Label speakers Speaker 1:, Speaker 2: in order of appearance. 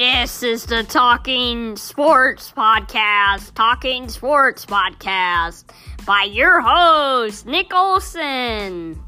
Speaker 1: This is the Talking Sports Podcast, Talking Sports Podcast by your host, Nick Olson.